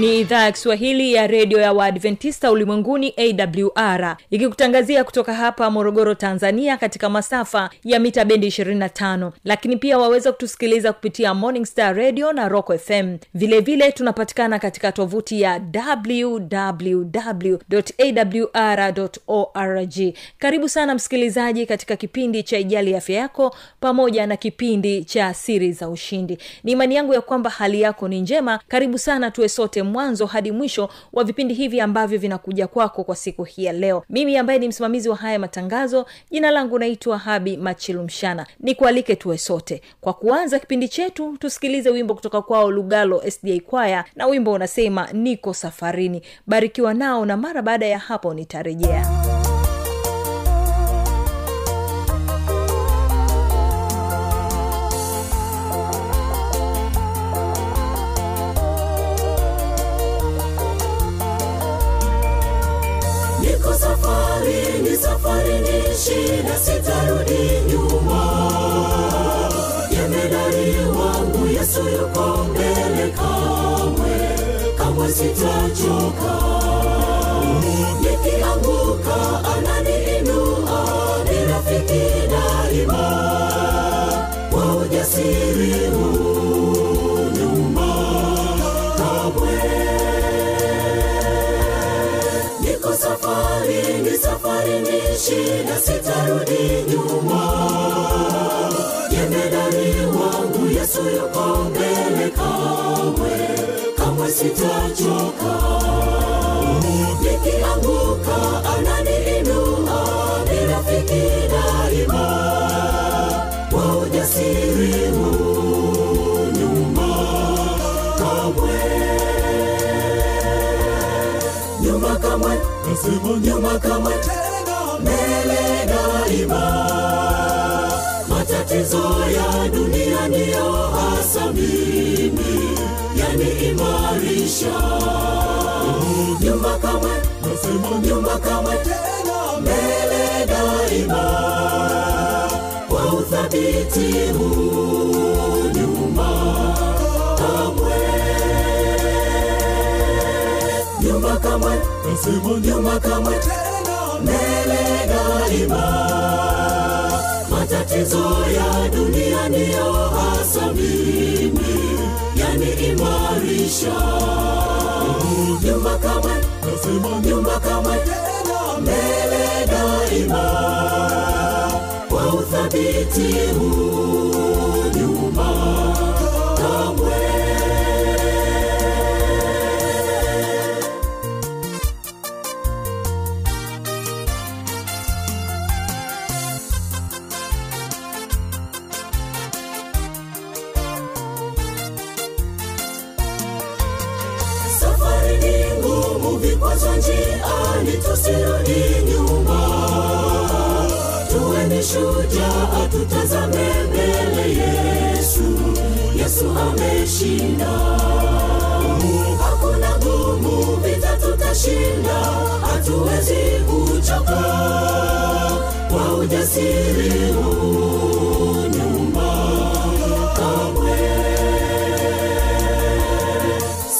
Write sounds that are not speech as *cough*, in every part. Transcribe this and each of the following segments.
ni idhaa ya kiswahili ya redio ya waadventista ulimwenguni awr ikikutangazia kutoka hapa morogoro tanzania katika masafa ya mita bendi 25 lakini pia waweza kutusikiliza kupitia morning star radio na rock fm vilevile vile tunapatikana katika tovuti ya wwwawr org. Karibu sana msikilizaji katika kipindi cha ijali afya yako pamoja na kipindi cha siri za ushindi. Ni imani yangu ya kwamba hali yako ni njema. Karibu sana tuwe sote mwanzo hadi mwisho wa vipindi hivi ambavyo vinakuja kwako kwa siku hii ya leo. Mimi ambaye ni msimamizi wa haya matangazo jina langu naitwa habi machilumshana nikualike tuwe sote. Kwa kuanza kipindi chetu tusikilize wimbo kutoka kwao lugalo sda kwaya na wimbo unasema niko safarini. Barikiwa nao na mara baada ya hapo nitarejea yuko mbele kamwe kamwe sitachoka nikianguka ananiinua ni rafiki daima kwa ujasiri huu nyuma kamwe niko safari ni safari ni shida sitarudi nyuma kamwe sitachoka nikianguka ananiinua ni rafiki daima. Kwa ujasiri nyuma. Kamwe. Nyuma kamwe. Nyuma kamwe. Mbele daima matatizo ya dunia ndiyo hasa mimi yaniimarisha nyumba kamwe nyuma kamwe mbele daima. Kwa uthabiti huu kamwe. Nyumba kamwe nyuma kamwe mbele daima matatizo ya dunia niyo hasa mimi yaniimarisha nyumba kamwe nyumba kamwe mbele daima. Kwa uthabiti huu nyuma kamwe tutazame mbele yesu. Yesu ameshinda. Hakuna gumu vita tutashinda. Hatuwezi kuchoka. Kwa ujasiri huu nyuma kamwe.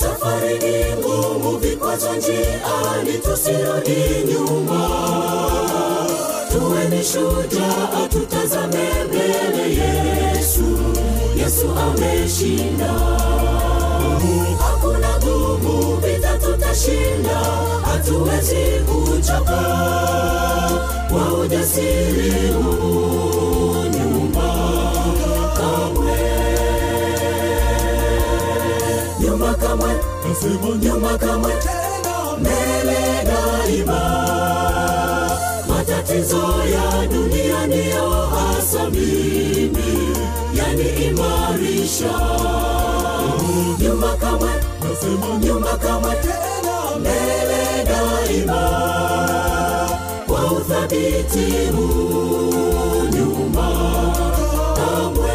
Safari ni ngumu vikwazo njiani tusirudi nyuma. Tuwe ni ameshinda hakuna gumu vita tutashinda. Hatuwezi kuchoka. Kwa ujasiri huu nyuma kamwe. Nyumba kamwe. Nasema nyuma kamwe. Mbele daima. Matatizo ya dunia yaniimarisha nyuma kamwe nasema nyuma kamwe tena. Mbele daima kwa uthabiti nyuma kamwe.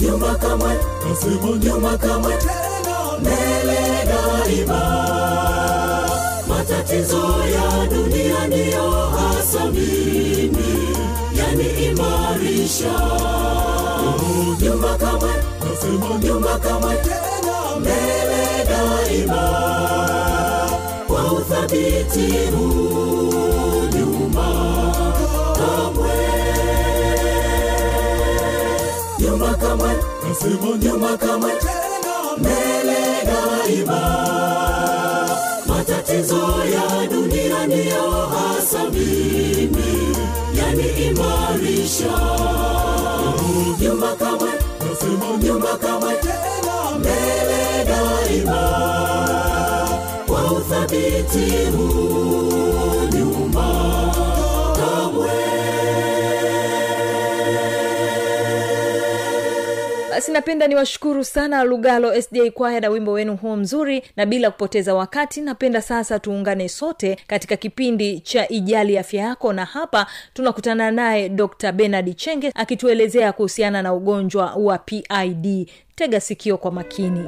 Nyuma kamwe nasema nyuma kamwe tena. Mbele daima matatizo ya dunia ndiyo hasa mimi yaniimarisha Nyumba kamwe nasema nyuma kamwe tena mbele daima. Kwa uthabiti nyuma kamwe. Nyumba kamwe nasema nyumba kamwe tena mbele daima tena mbele daima kwa uthabiti huu napenda niwashukuru sana lugalo sda kwaya na wimbo wenu huo mzuri na bila kupoteza wakati napenda sasa tuungane sote katika kipindi cha ijali afya yako na hapa tunakutana naye dr benard chenge akituelezea kuhusiana na ugonjwa wa pid tega sikio kwa makini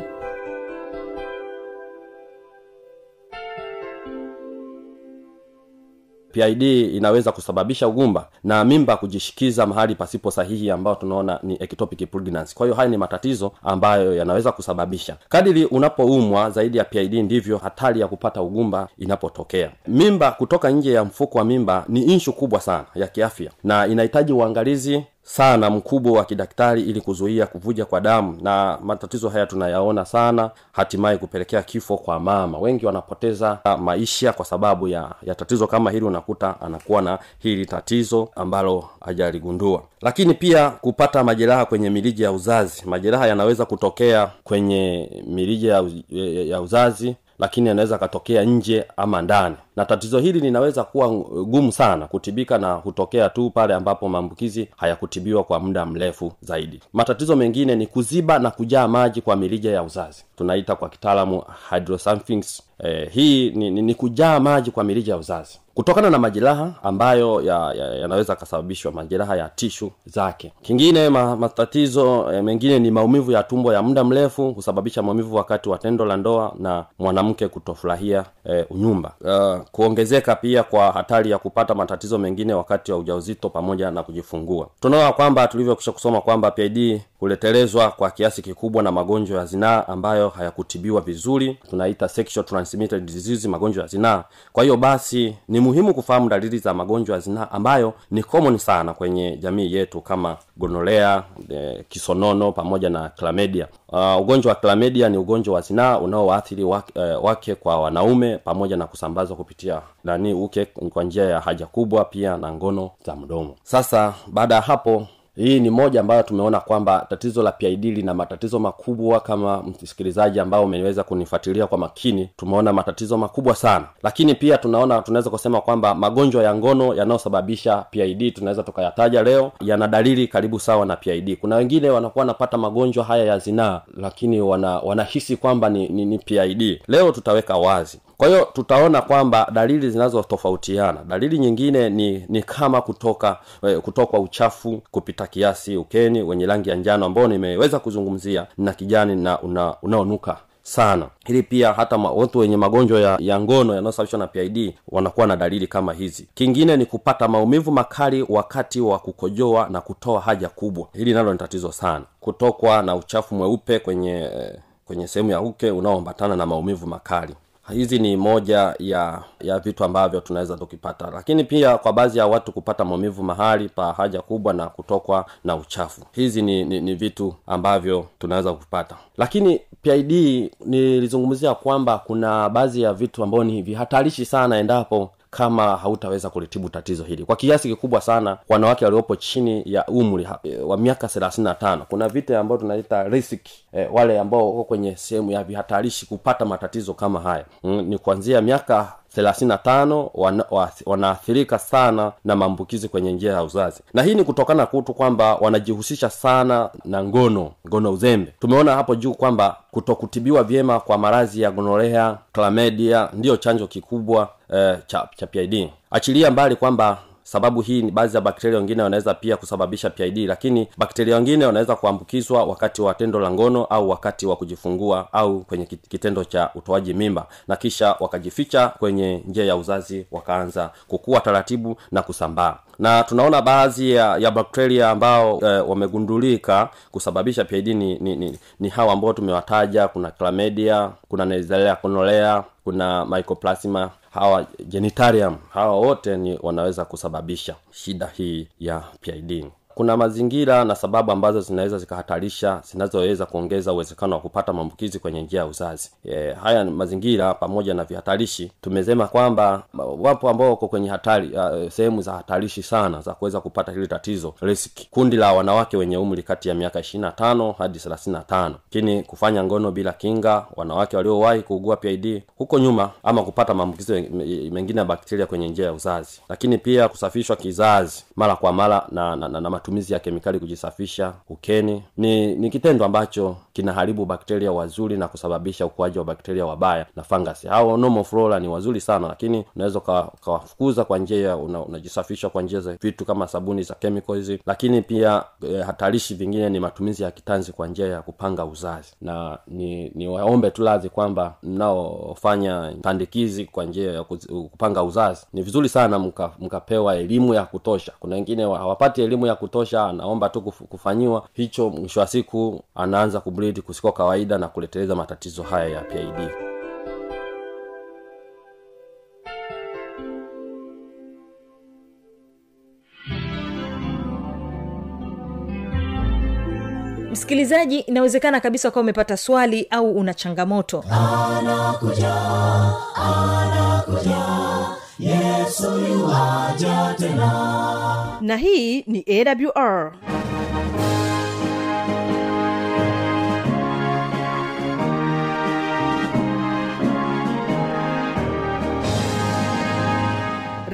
pid inaweza kusababisha ugumba na mimba kujishikiza mahali pasipo sahihi ambao tunaona ni ectopic pregnancy. Kwa hiyo haya ni matatizo ambayo yanaweza kusababisha. Kadiri unapoumwa zaidi ya pid ndivyo hatari ya kupata ugumba inapotokea. Mimba kutoka nje ya mfuko wa mimba ni inshu kubwa sana ya kiafya na inahitaji uangalizi sana mkubwa wa kidaktari ili kuzuia kuvuja kwa damu na matatizo haya tunayaona sana hatimaye kupelekea kifo kwa mama. Wengi wanapoteza maisha kwa sababu ya, ya tatizo kama hili unakuta anakuwa na hili tatizo ambalo hajaligundua. Lakini pia kupata majeraha kwenye mirija ya uzazi. Majeraha yanaweza kutokea kwenye mirija ya, ya, uzazi lakini yanaweza akatokea nje ama ndani na tatizo hili linaweza kuwa gumu sana kutibika na hutokea tu pale ambapo maambukizi hayakutibiwa kwa muda mrefu zaidi. Matatizo mengine ni kuziba na kujaa maji kwa mirija ya uzazi. Tunaita kwa kitaalamu hydrosamphings eh, hii ni, ni, ni kujaa maji kwa mirija ya uzazi. Kutokana na majeraha ambayo yanaweza ya, ya kasababishwa majeraha ya tishu zake. Kingine ma, matatizo eh, mengine ni maumivu ya tumbo ya muda mrefu husababisha maumivu wakati wa tendo la ndoa na mwanamke kutofurahia eh, unyumba uh, kuongezeka pia kwa hatari ya kupata matatizo mengine wakati wa ujauzito pamoja na kujifungua. Tunaona kwamba tulivyokisha kusoma kwamba pid huletelezwa kwa kiasi kikubwa na magonjwa ya zinaa ambayo hayakutibiwa vizuri. Tunaita sexual transmitted disease magonjwa ya zinaa. Kwa hiyo basi ni muhimu kufahamu dalili za magonjwa ya zinaa ambayo ni common sana kwenye jamii yetu kama gonolea e, kisonono pamoja na klamedia uh, ugonjwa wa klamedia ni ugonjwa wa zinaa unaowaathiri wake, uh, wake kwa wanaume pamoja na kusambazwa kupitia nani uke kwa njia ya haja kubwa pia na ngono za mdomo. Sasa baada ya hapo hii ni moja ambayo tumeona kwamba tatizo la pid lina matatizo makubwa kama msikilizaji ambao umeweza kunifuatilia kwa makini. Tumeona matatizo makubwa sana. Lakini pia tunaona tunaweza kusema kwamba magonjwa ya ngono yanayosababisha pid tunaweza tukayataja leo yana dalili karibu sawa na pid kuna wengine wanakuwa wanapata magonjwa haya ya zinaa lakini wana wanahisi kwamba ni, ni, ni pid leo tutaweka wazi kwa hiyo tutaona kwamba dalili zinazotofautiana. Dalili nyingine ni ni kama kutoka eh, kutokwa uchafu kupita kiasi ukeni wenye rangi ya njano ambao nimeweza kuzungumzia na kijani na una, unaonuka sana. Ili pia hata watu wenye magonjwa ya, ya ngono yanayosababishwa na pid wanakuwa na dalili kama hizi. Kingine ni kupata maumivu makali wakati wa kukojoa na kutoa haja kubwa. Hili nalo ni tatizo sana. Kutokwa na uchafu mweupe kwenye kwenye sehemu ya uke unaoambatana na maumivu makali hizi ni moja ya ya vitu ambavyo tunaweza tukipata. Lakini pia kwa baadhi ya watu kupata maumivu mahali pa haja kubwa na kutokwa na uchafu. Hizi ni, ni, ni vitu ambavyo tunaweza kupata. Lakini pid nilizungumzia kwamba kuna baadhi ya vitu ambavyo ni vihatarishi sana endapo kama hautaweza kulitibu tatizo hili. Kwa kiasi kikubwa sana wanawake waliopo chini ya umri e, wa miaka thelathini na tano kuna vita ambayo tunaita risk e, wale ambao wako kwenye sehemu ya vihatarishi kupata matatizo kama haya. Mm, ni kuanzia miaka thelathini na tano wana, wanaathirika sana na maambukizi kwenye njia ya uzazi. Na hii ni kutokana kutu kwamba wanajihusisha sana na ngono ngono uzembe. Tumeona hapo juu kwamba kutokutibiwa vyema kwa maradhi ya gonorea klamedia ndiyo chanjo kikubwa eh, cha, pid achilia mbali kwamba sababu hii ni baadhi ya bakteria wengine wanaweza pia kusababisha pid lakini bakteria wengine wanaweza kuambukizwa wakati wa tendo la ngono au wakati wa kujifungua au kwenye kitendo cha utoaji mimba na kisha wakajificha kwenye njia ya uzazi wakaanza kukua taratibu na kusambaa. Na tunaona baadhi ya, ya bakteria ambao e, wamegundulika kusababisha pid ni, ni, ni, ni hawa ambao tumewataja. Kuna clamedia kuna nezelea konolea kuna mycoplasma hawa genitarium hawa wote ni wanaweza kusababisha shida hii ya pid kuna mazingira na sababu ambazo zinaweza zikahatarisha zinazoweza kuongeza uwezekano wa kupata maambukizi kwenye njia ya uzazi. E, haya mazingira pamoja na vihatarishi. Tumesema kwamba wapo ambao wako kwenye hatari sehemu za hatarishi sana za kuweza kupata hili tatizo riski kundi la wanawake wenye umri kati ya miaka ishirina tano hadi thelathini na tano. Lakini kufanya ngono bila kinga wanawake waliowahi kuugua pid huko nyuma ama kupata maambukizi mengine ya bakteria kwenye njia ya uzazi. Lakini pia kusafishwa kizazi mara kwa mara na, na, na, na matumizi ya kemikali kujisafisha ukeni. Ni ni kitendo ambacho kinaharibu bakteria wazuri na kusababisha ukuaji wa bakteria wabaya na fangasi hao normal flora ni wazuri sana lakini unaweza ukawafukuza kwa njia ya una- kwa njia za vitu kama sabuni za chemicals lakini pia e, hatarishi vingine ni matumizi ya kitanzi kwa njia ya kupanga uzazi. Na ni ni waombe tu radhi kwamba mnaofanya pandikizi kwa njia ya kupanga uzazi ni vizuri sana mka- mkapewa elimu ya kutosha. Kuna wengine wa- hawapati elimu ya kutosha anaomba tu kufanyiwa hicho mwisho wa siku anaanza kubridi kusiko kawaida na kuleteleza matatizo haya ya pid msikilizaji inawezekana kabisa ukawa umepata swali au una changamoto. Anakuja anakuja yesu tena. Na hii ni awr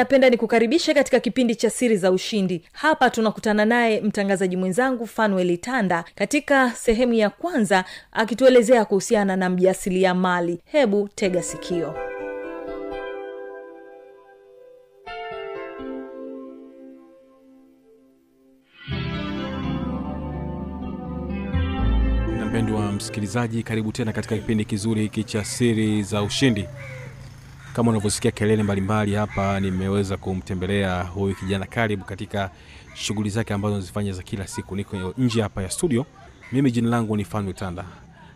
napenda nikukaribishe katika kipindi cha siri za ushindi. Hapa tunakutana naye mtangazaji mwenzangu fanueli tanda katika sehemu ya kwanza akituelezea kuhusiana na mjasilia mali hebu tega sikio. Mpendwa msikilizaji karibu tena katika kipindi kizuri hiki cha siri za ushindi kama unavyosikia kelele mbalimbali hapa nimeweza kumtembelea huyu kijana karibu katika shughuli zake ambazo nazifanya za kila siku. Niko nje hapa ya studio. Mimi jina langu ni fanwe tanda.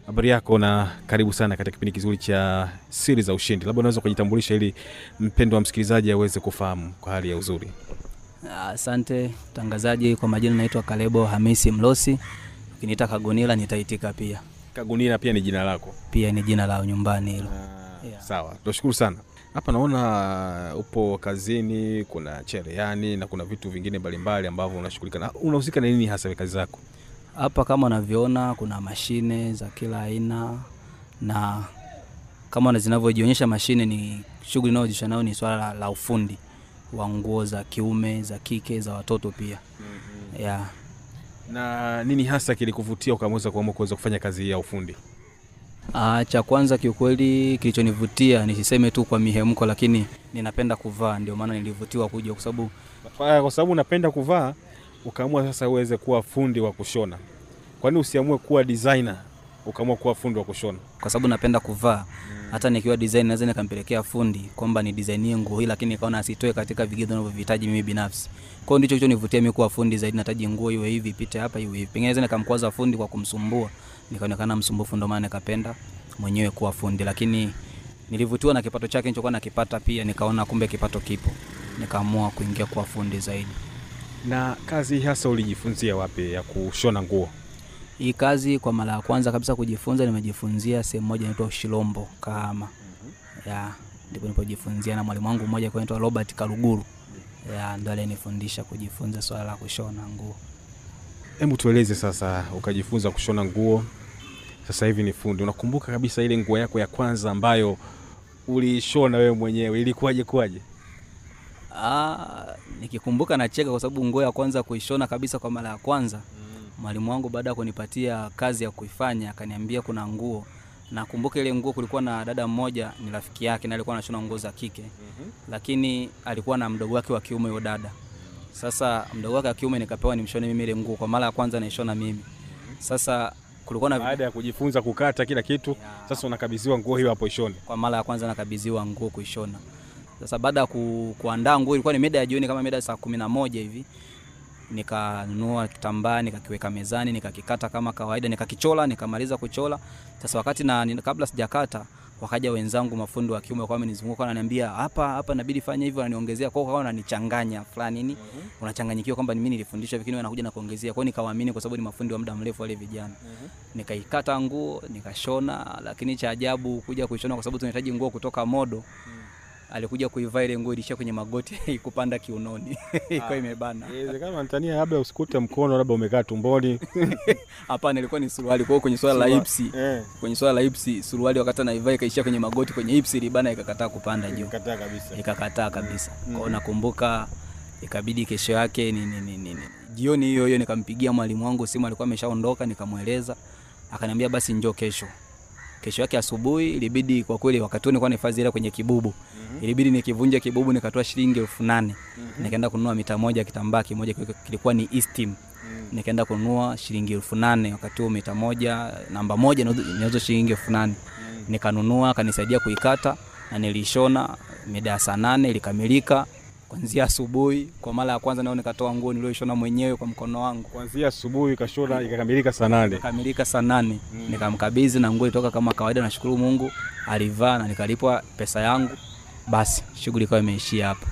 Habari yako na karibu sana katika kipindi kizuri cha siri za ushindi. Labda unaweza kujitambulisha ili mpendo wa msikilizaji aweze kufahamu kwa hali ya uzuri. Asante mtangazaji, kwa majina naitwa Kalebo Hamisi Mlosi. Ukiniita Kagunila nitaitika pia, Kagunila pia ni jina lako. Pia ni jina la nyumbani hilo. Yeah. sawa tunashukuru sana. Hapa naona upo kazini kuna cherehani na kuna vitu vingine mbalimbali ambavyo unashughulika na. Unahusika na nini hasa kazi zako? Hapa kama unavyoona kuna mashine za kila aina, na kama zinavyojionyesha mashine ni shughuli inayojishughulisha nayo ni swala la, la ufundi wa nguo za kiume za kike za watoto pia. Yeah. na nini hasa kilikuvutia ukamweza kuamua kuweza kufanya kazi ya ufundi Ah, cha kwanza kiukweli kilichonivutia nisiseme tu kwa mihemko, lakini ninapenda kuvaa, ndio maana nilivutiwa kuja, kwa sababu Kwa sababu unapenda kuvaa ukaamua sasa uweze kuwa fundi wa kushona. Kwani usiamue kuwa designer ukaamua kuwa fundi wa kushona. Kwa sababu napenda kuvaa. Hata nikiwa design naweza nikampelekea fundi kwamba ni design nguo hii, lakini nikaona asitoe katika vigezo ninavyohitaji mimi binafsi. Kwa hiyo ndicho kilichonivutia mimi kuwa fundi zaidi, nataji nguo iwe hivi, ipite hapa, iwe hivi. Pengine naweza nikamkwaza fundi kwa kumsumbua, nikaonekana msumbufu, ndio maana nikapenda mwenyewe kuwa fundi, lakini nilivutiwa na kipato chake nilichokuwa nakipata, pia nikaona kumbe kipato kipo, nikaamua kuingia kuwa fundi zaidi. na kazi hasa ulijifunzia wapi ya kushona nguo Hii kazi kwa mara ya kwanza kabisa kujifunza, nimejifunzia sehemu moja inaitwa Ushilombo Kahama. Ya, ndipo nilipojifunzia na mwalimu wangu mmoja anaitwa Robert Karuguru. Ya, ndo alinifundisha kujifunza swala la kushona nguo. hebu tueleze sasa ukajifunza kushona nguo sasa hivi ni fundi unakumbuka kabisa ile nguo yako ya kwanza ambayo uliishona wewe mwenyewe ilikuwaje kuwaje Ah, nikikumbuka nacheka kwa sababu nguo ya kwanza kuishona kabisa kwa mara ya kwanza mwalimu wangu baada ya kunipatia kazi ya kuifanya akaniambia kuna nguo. Nakumbuka ile nguo kulikuwa na dada mmoja ni rafiki yake na alikuwa anashona nguo za kike. Lakini alikuwa na mdogo wake wa kiume huyo dada. Sasa mdogo wake wa kiume nikapewa nimshone mimi ile nguo kwa mara ya kwanza naishona mimi. Sasa kulikuwa na baada ya kujifunza kukata kila kitu sasa unakabidhiwa nguo hiyo hapo ishone. Kwa mara ya kwanza nakabidhiwa nguo kuishona. Sasa baada ya ku, kuandaa nguo ilikuwa ni mida ya jioni kama mida saa kumi na moja hivi, nikanunua kitambaa nikakiweka mezani nikakikata kama kawaida nikakichola nikamaliza kuchola. Sasa wakati na kabla sijakata wakaja wenzangu mafundi wa kiume kwa amenizunguka wananiambia hapa hapa inabidi fanya hivyo, wananiongezea kwa hiyo wananichanganya fulani nini, unachanganyikiwa kwamba mimi nilifundishwa lakini wanakuja na kuongezea. Kwa hiyo nikawaamini kwa sababu ni mafundi wa muda mrefu wale vijana. Nikaikata nguo nikashona, lakini cha ajabu kuja kuishona kwa sababu tunahitaji nguo kutoka modo alikuja kuivaa ile nguo ilishia kwenye magoti *laughs* kupanda kiunoni *laughs* ikawa imebana. inawezekana Tanzania labda usikute mkono labda umekaa tumboni *laughs* Hapana, ilikuwa ni suruali. Kwa hiyo kwenye swala la hipsi, eh kwenye swala la hipsi, suruali wakati anaivaa ikaishia kwenye magoti, kwenye hipsi ilibana, ikakataa kupanda juu, Ikakataa kabisa ikakataa kabisa. Kwa hiyo nakumbuka ikabidi kesho yake ni, ni, ni, ni, ni. jioni hiyo hiyo nikampigia mwalimu wangu simu, alikuwa ameshaondoka, nikamweleza, akaniambia basi njoo kesho. Kesho yake asubuhi ilibidi kwa kweli, wakati huo nilikuwa nahifadhi hela kwenye kibubu, ilibidi nikivunja kibubu nikatoa shilingi elfu nane. Nikaenda kununua mita moja kitambaa kimoja kilikuwa ni Eastim. Nikaenda kununua shilingi elfu nane wakati huo mita moja namba moja inauzwa shilingi elfu nane. Nikanunua akanisaidia kuikata na nilishona mida ya saa nane ilikamilika kuanzia asubuhi kwa mara ya kwanza nao nikatoa nguo niliyoishona mwenyewe kwa mkono wangu. Kuanzia asubuhi kashona ikakamilika saa nane. Ikakamilika saa nane. Nikamkabidhi na nguo ilitoka kama kawaida nashukuru mungu alivaa na nikalipwa pesa yangu. Basi shughuli ikawa imeishia hapo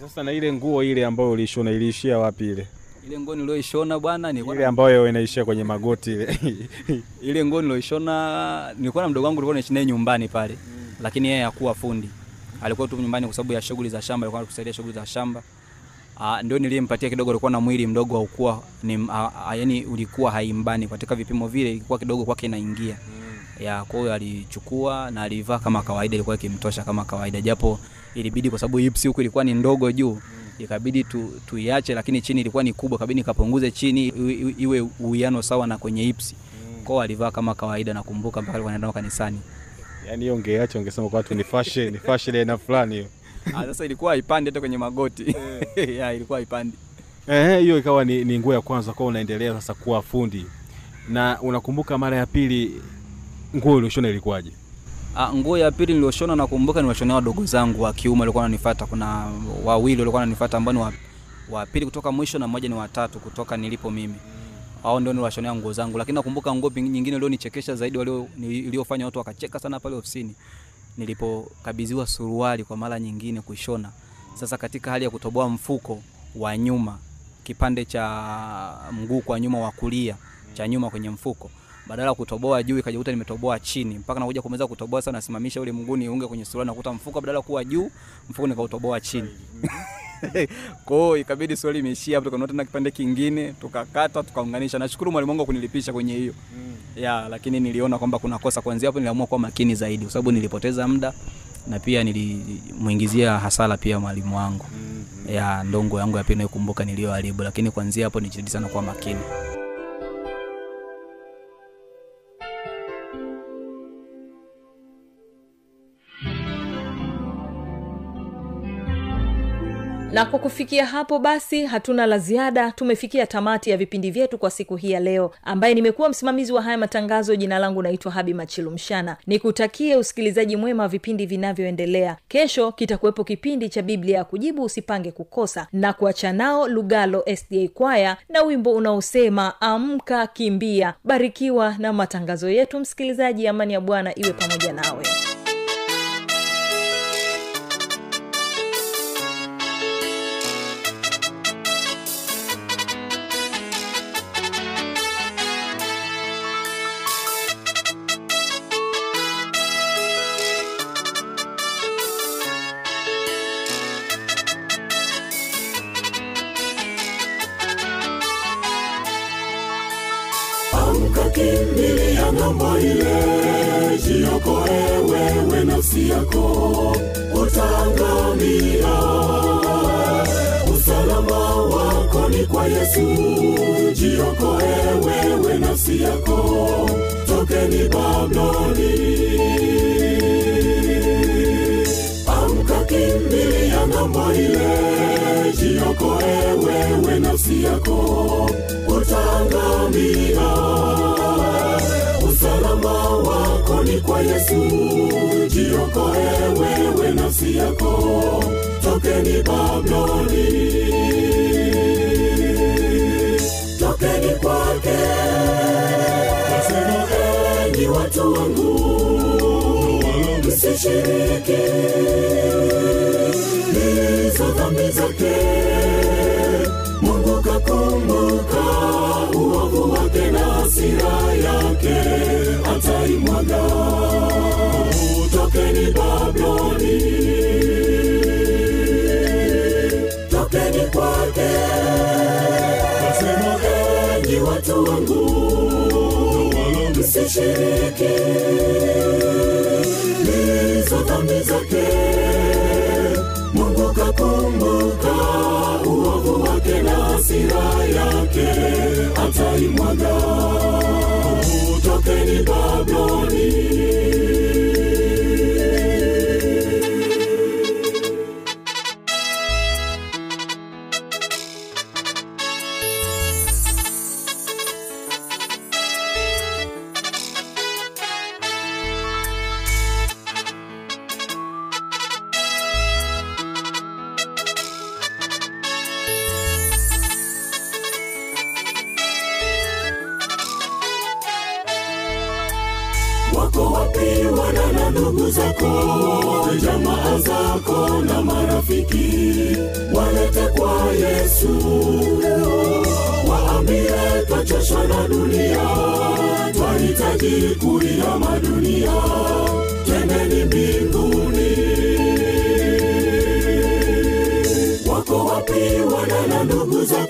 sasa na ile nguo ile ambayo uliishona iliishia wapi ile? Ile nguo niliyoishona bwana ni ile ambayo inaishia kwenye magoti ile. *laughs* Ile nguo niloishona nilikuwa na mdogo wangu nilikuwa naishi naye nyumbani pale. Lakini yeye hakuwa fundi alikuwa tu nyumbani kwa sababu ya shughuli za shamba alikuwa anatusaidia shughuli za shamba. Ah, ndio niliyempatia kidogo alikuwa na mwili mdogo haukuwa ni a ah, yani ulikuwa haimbani. Katika vipimo vile ilikuwa kidogo kwake inaingia. Ya kwa hiyo alichukua na alivaa kama kawaida ilikuwa ikimtosha kama kawaida. Japo ilibidi kwa sababu hips huku ilikuwa ni ndogo juu ikabidi tu, tuiache lakini chini ilikuwa ni kubwa kabidi nikapunguze chini iwe- uwiano sawa na kwenye hips kwao alivaa kama kawaida nakumbuka mpaka alikuwa anaenda kanisani yaani hiyo ungeacha ungesema kwa watu ni fashion ni fashion aina fulani hiyo. Ah, sasa ilikuwa haipandi hata kwenye magoti. *laughs* Ya ilikuwa haipandi. Eh, hiyo ikawa ni, ni nguo ya kwanza kwa unaendelea sasa kuwa fundi. Na unakumbuka mara ya pili nguo ulioshona ilikuwaje? Ah, nguo ya pili nilioshona nakumbuka niwashonea wadogo zangu wa kiume walikuwa wananifuata. Kuna wawili walikuwa wananifuata ambao ni wa, wa pili kutoka mwisho na mmoja ni watatu kutoka nilipo mimi. Hao ndio niliwashonea nguo zangu, lakini nakumbuka nguo nyingine iliyonichekesha zaidi iliyofanya watu wakacheka sana pale ofisini nilipokabidhiwa suruali kwa mara nyingine kushona, Sasa katika hali ya kutoboa mfuko wa nyuma, kipande cha mguu kwa nyuma wa kulia cha nyuma kwenye mfuko badala ya kutoboa juu ikajikuta nimetoboa chini. Mpaka nakuja kumaliza kutoboa sana, nasimamisha ule mguu niunge kwenye suruali nakuta mfuko badala kuwa juu mfuko nikautoboa chini *laughs* *laughs* kwa hiyo ikabidi swali imeishia hapo tukanunua tena kipande kingine tukakata tukaunganisha. Nashukuru mwalimu wangu kunilipisha kwenye hiyo. Ya lakini niliona kwamba kuna kosa kuanzia hapo niliamua kuwa makini zaidi kwa sababu nilipoteza muda na pia nilimuingizia hasara pia mwalimu wangu. Ya ndongo yangu ya pili naikumbuka niliyoharibu lakini kuanzia hapo nijitahidi sana kuwa makini na kwa kufikia hapo basi hatuna la ziada. Tumefikia tamati ya vipindi vyetu kwa siku hii ya leo ambaye nimekuwa msimamizi wa haya matangazo. Jina langu naitwa habi machilumshana nikutakie usikilizaji mwema wa vipindi vinavyoendelea. Kesho kitakuwepo kipindi cha biblia ya kujibu usipange kukosa. Na kuacha nao lugalo sda kwaya na wimbo unaosema amka kimbia. Barikiwa na matangazo yetu msikilizaji. Amani ya bwana iwe pamoja nawe. amka kimbilia ng'ambo ile jiokoe wewe nafsi yako utaangamia usalama wako ni kwa yesu jiokoe wewe nafsi yako tokeni babloni amka kimbilia ng'ambo ile jiokoe wewe nafsi yako utaangamia wako kwa yesu jiokoe wewe nafsi yako. Tokeni Babiloni, tokeni kwake. Nasema enyi watu wangu. Msishiriki. Hizo dhambi zake hasira yake ataimwaga. Tokeni babloni tokeni kwake. Nasema enyi watu wangu msishiriki. Hizo dhambi zake mungu kakumbuka uovu wake na hasira yake ataimwaga tokeni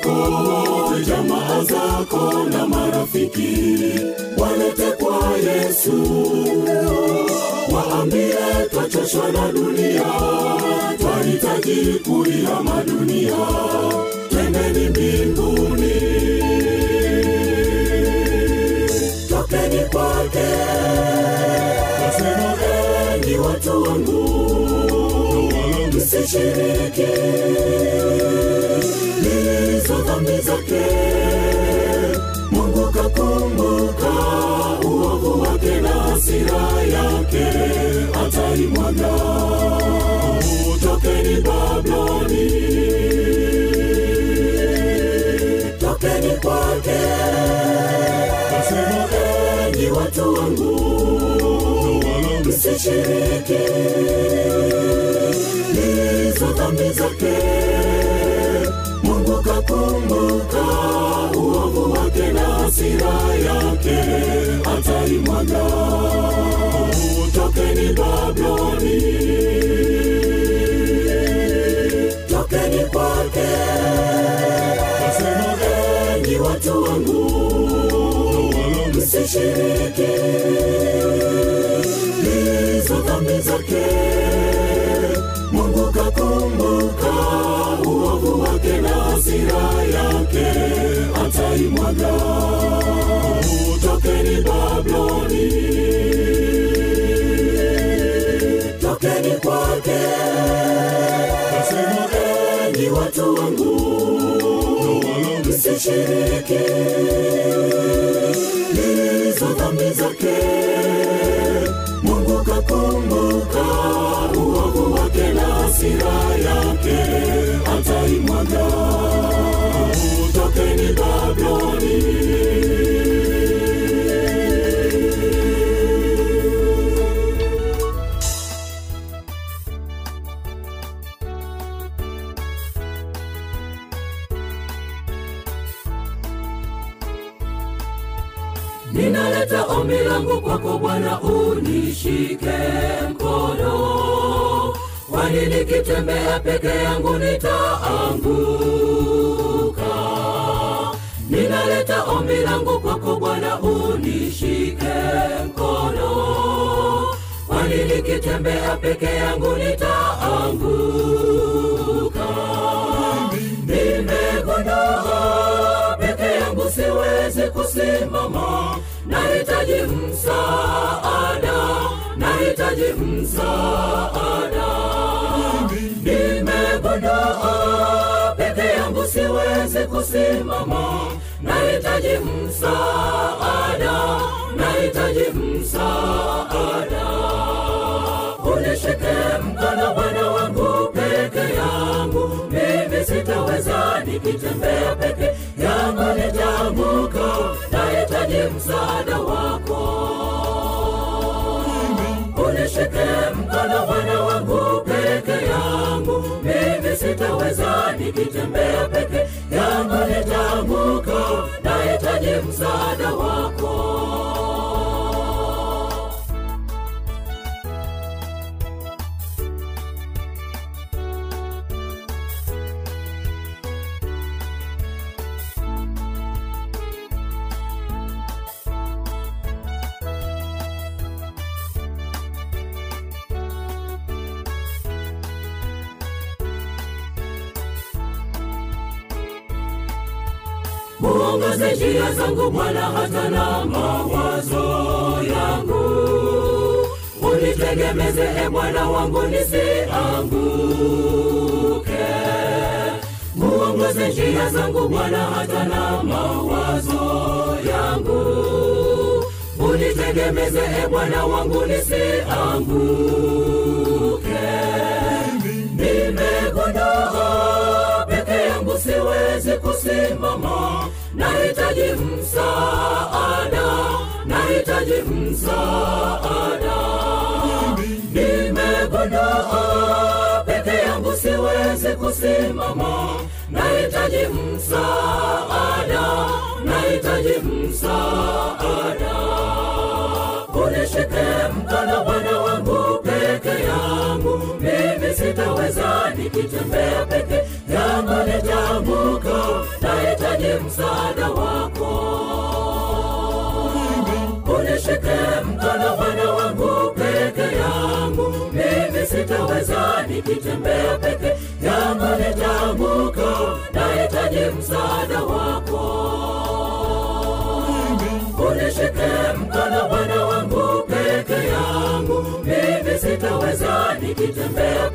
zako jamaa zako na marafiki walete kwa yesu. Waambie twachoshwa na dunia twahitaji kuihama dunia twendeni mbinguni. Tokeni kwake. Nasema enyi watu wangu msishiriki hizo dhambi zake. Mungu kakumbuka uovu wake na hasira yake ataimwaga. Tokeni babloni tokeni kwake. Nasema enyi watu wangu msishiriki dhambi zake mungu kakumbuka uovu wake na hasira yake ataimwaga tokeni babloni tokeni kwake. Nasema enyi watu wangu. Msishiriki. Hizo dhambi zake utaimwaga, tokeni Babiloni, tokeni kwake. Nasema enyi watu wangu, msishiriki hizo dhambi zake. Mungu kakumbuka uovu wake na hasira kusimama nahitaji msaada nahitaji msaada. Nimegondoa peke yangu siwezi kusimama nahitaji msaada nahitaji msaada. Unishike mkono bwana wangu peke yangu mimi sitaweza nikitembea peke msaada wako. Unishike mkono bwana wangu peke yangu. Mimi sitaweza nikitembea peke yangu. Nitaanguka nahitaji msaada wako muongoze njia zangu bwana hata na mawazo yangu. Unitegemeze e bwana wangu nisianguke. Muongoze njia zangu bwana hata na mawazo yangu. Unitegemeze e bwana wangu nisianguke. Yangu siwezi kusimama nahitaji msaada nahitaji msaada. Nimegondoa peke yangu siwezi kusimama nahitaji msaada nahitaji msaada. Unishike mkono bwana wangu peke yangu. Mimi sitaweza nikitembea msaada wako. Unishike mkono bwana wangu peke yangu. Mimi sitaweza nikitembea